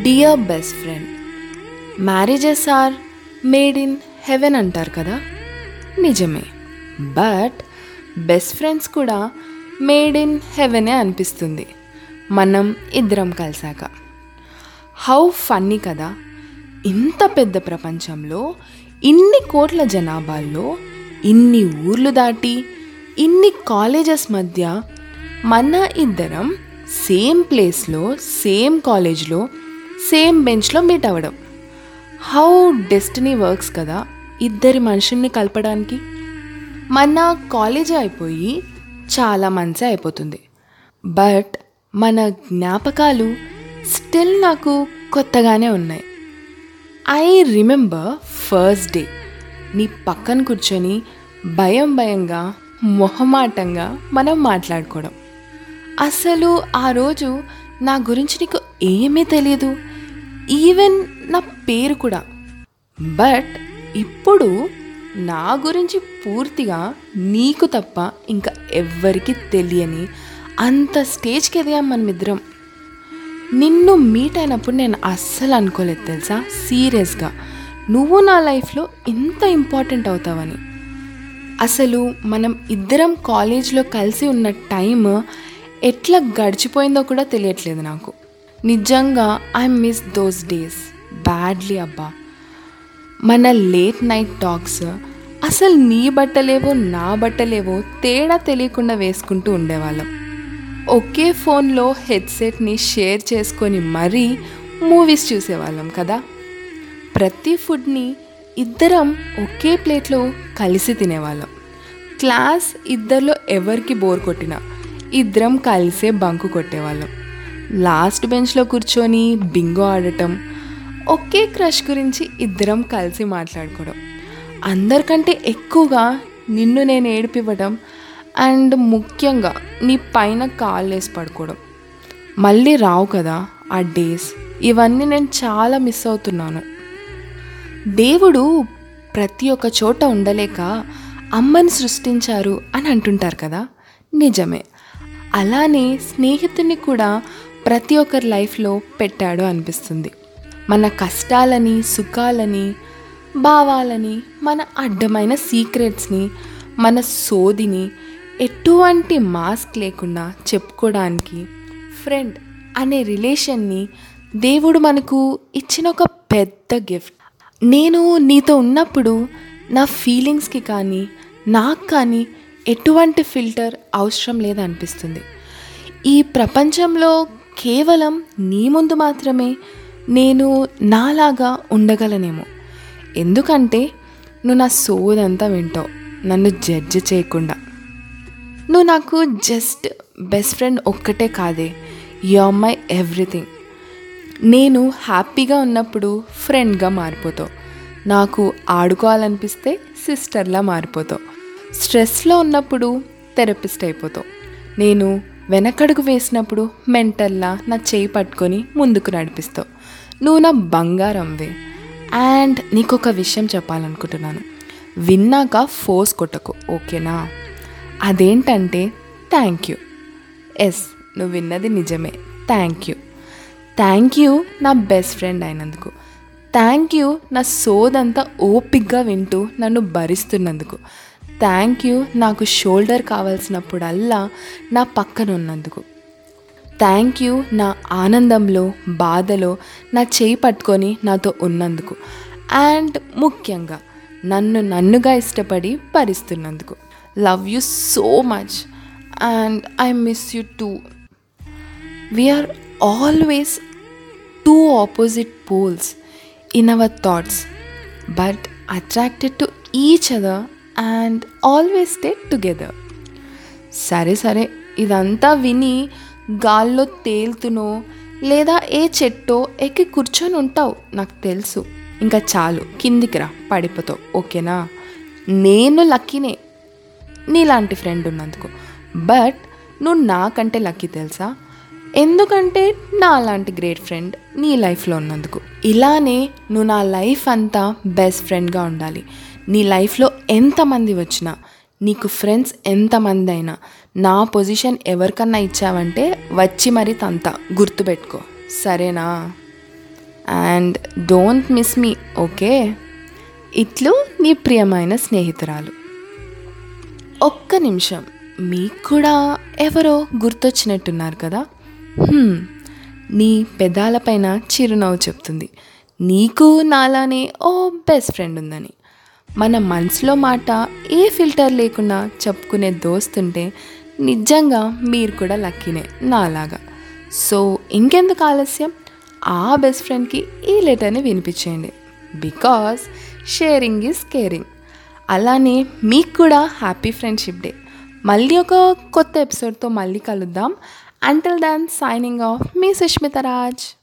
Dear best friend marriages are made in heaven అంటారు కదా? నిజమే. బట్ బెస్ట్ ఫ్రెండ్స్ కూడా మేడ్ ఇన్ హెవెనే అనిపిస్తుంది. మనం ఇద్దరం కలిసాక. హౌ ఫన్నీ కదా. ఇంత పెద్ద ప్రపంచంలో ఇన్ని కోట్ల జనాభాల్లో ఇన్ని ఊర్లు దాటి ఇన్ని కాలేజెస్ మధ్య మన ఇద్దరం సేమ్ ప్లేస్లో సేమ్ కాలేజ్లో సేమ్ బెంచ్లో మీట్ అవ్వడం. హౌ డెస్టినీ వర్క్స్ కదా ఇద్దరి మనుషుల్ని కలపడానికి. మన కాలేజీ అయిపోయి చాలా మంచి అయిపోతుంది. బట్ మన జ్ఞాపకాలు స్టిల్ నాకు కొత్తగానే ఉన్నాయి. I remember first day. నీ పక్కన కూర్చొని భయం భయంగా మొహమాటంగా మనం మాట్లాడుకోవడం. అసలు ఆ రోజు నా గురించి నీకు ఏమీ తెలియదు ఈవెన్ నా పేరు కూడా. బట్ ఇప్పుడు నా గురించి పూర్తిగా నీకు తప్ప ఇంకా ఎవ్వరికి తెలియని అంత స్టేజ్కి ఎదిగాం మనమిద్దరం నిన్ను మీట్ అయినప్పుడు నేను అస్సలు అనుకోలేదు తెలుసా? సీరియస్గా నువ్వు నా లైఫ్లో ఇంత ఇంపార్టెంట్ అవుతావని. అసలు మనం ఇద్దరం కాలేజ్లో కలిసి ఉన్న టైం ఎట్లా గడిచిపోయిందో కూడా తెలియట్లేదు నాకు. నిజంగా I miss those days badly అబ్బా. మన లేట్ నైట్ టాక్స్ అసలు నీ బట్టలేవో నా బట్టలేవో తేడా తెలియకుండా వేసుకుంటూ ఉండేవాళ్ళం. ఒకే ఫోన్లో హెడ్సెట్ని షేర్ చేసుకొని మరీ మూవీస్ చూసేవాళ్ళం కదా. ప్రతి ఫుడ్ని ఇద్దరం ఒకే ప్లేట్లో కలిసి తినేవాళ్ళం. క్లాస్ ఇద్దరిలో ఎవరికి బోర్ కొట్టినా ఇద్దరం కలిసే బంకు కొట్టేవాళ్ళం. లాస్ట్ బెంచ్లో కూర్చొని బింగో ఆడటం ఒకే క్రష్ గురించి ఇద్దరం కలిసి మాట్లాడుకోవడం. అందరికంటే ఎక్కువగా నిన్ను నేను ఏడిపివ్వడం అండ్ ముఖ్యంగా నీ పైన కాలు వేసి పడుకోవడం. మళ్ళీ రావు కదా ఆ డేస్. ఇవన్నీ నేను చాలా మిస్ అవుతున్నాను. దేవుడు ప్రతి ఒక్క చోట ఉండలేక అమ్మని సృష్టించారు అని అంటుంటారు కదా. నిజమే. అలానే స్నేహితుని కూడా ప్రతి ఒక్కరి లైఫ్లో పెట్టాడు అనిపిస్తుంది. మన కష్టాలని సుఖాలని భావాలని మన అడ్డమైన సీక్రెట్స్ని మన సోదిని ఎటువంటి మాస్క్ లేకుండా చెప్పుకోవడానికి ఫ్రెండ్ అనే రిలేషన్ని దేవుడు మనకు ఇచ్చిన ఒక పెద్ద గిఫ్ట్. నేను నీతో ఉన్నప్పుడు నా ఫీలింగ్స్కి కానీ నాకు కానీ ఎటువంటి ఫిల్టర్ అవసరం లేదనిపిస్తుంది. ఈ ప్రపంచంలో కేవలం నీ ముందు మాత్రమే నేను నాలాగా ఉండగలనేమో. ఎందుకంటే నువ్వు నా సోదంతా వింటావు నన్ను జడ్జ్ చేయకుండా. నువ్వు నాకు జస్ట్ బెస్ట్ ఫ్రెండ్ ఒక్కటే కాదే యు ఆర్ మై ఎవ్రీథింగ్ నేను హ్యాపీగా ఉన్నప్పుడు ఫ్రెండ్గా మారిపోతావు నాకు ఆడుకోవాలనిపిస్తే సిస్టర్లా మారిపోతావు స్ట్రెస్లో ఉన్నప్పుడు థెరపిస్ట్ అయిపోతావు. నేను వెనకడుగు వేసినప్పుడు మెంటల్లా నా చేయి పట్టుకొని ముందుకు నడిపిస్తావు. నువ్వు నా బంగారంవే అండ్ నీకు ఒక విషయం చెప్పాలనుకుంటున్నాను. విన్నాక ఫోర్స్ కొట్టకు ఓకేనా? అదేంటంటే థ్యాంక్ యూ. ఎస్ నువ్వు విన్నది నిజమే. Thank you. థ్యాంక్ యూ నా బెస్ట్ ఫ్రెండ్ అయినందుకు. థ్యాంక్ యూ నా సోదంతా ఓపిక్గా వింటూ నన్ను భరిస్తున్నందుకు. Thank you. నాకు షోల్డర్ కావాల్సినప్పుడల్లా నా పక్కన ఉన్నందుకు థ్యాంక్ యూ నా ఆనందంలో బాధలో నా చేయి పట్టుకొని నాతో ఉన్నందుకు. అండ్ ముఖ్యంగా నన్ను నన్నుగా ఇష్టపడి భరిస్తున్నందుకు. Love you so much. And I miss you too. We're always two opposite poles in our thoughts. But attracted to each other and always stay together సరే సరే. ఇదంతా విని గాల్లో తేలుతునో లేదా ఏ చెట్టో ఎక్కి కూర్చొని ఉంటావు నాకు తెలుసు. ఇంకా చాలు. కిందికి రా పడిపోతావు. ఓకేనా? నేను లక్కీనే. నీలాంటి ఫ్రెండ్ ఉన్నందుకు. బట్ నువ్వు నాకంటే లక్కీ తెలుసా? ఎందుకంటే నా లాంటి గ్రేట్ ఫ్రెండ్ నీ లైఫ్లో ఉన్నందుకు. ఇలానే నువ్వు నా లైఫ్ అంతా బెస్ట్ ఫ్రెండ్గా ఉండాలి. నీ లైఫ్లో ఎంతమంది వచ్చినా నీకు ఫ్రెండ్స్ ఎంతమంది అయినా నా పొజిషన్ ఎవరికన్నా ఇచ్చావంటే వచ్చి మరీ తంత గుర్తుపెట్టుకో. సరేనా? And don't miss me okay? ఇట్లు నీ ప్రియమైన స్నేహితురాలు. ఒక్క నిమిషం. మీకు కూడా ఎవరో గుర్తొచ్చినట్టున్నారు కదా? నీ పెదాలపైన చిరునవ్వు చెప్తుంది. నీకు నాలానే ఓ బెస్ట్ ఫ్రెండ్ ఉందని. మన మనసులో మాట ఏ ఫిల్టర్ లేకుండా చెప్పుకునే దోస్తుంటే నిజంగా మీరు కూడా లక్కీనే నాలాగా. సో ఇంకెందుకు ఆలస్యం? ఆ బెస్ట్ ఫ్రెండ్కి ఈ లెటర్ని వినిపించేయండి. Because sharing is caring. అలానే మీకు కూడా హ్యాపీ ఫ్రెండ్షిప్ డే. మళ్ళీ ఒక కొత్త ఎపిసోడ్తో మళ్ళీ కలుద్దాం. అంటిల్ దాన్ సైనింగ్ ఆఫ్ మీ సుష్మిత రాజ్.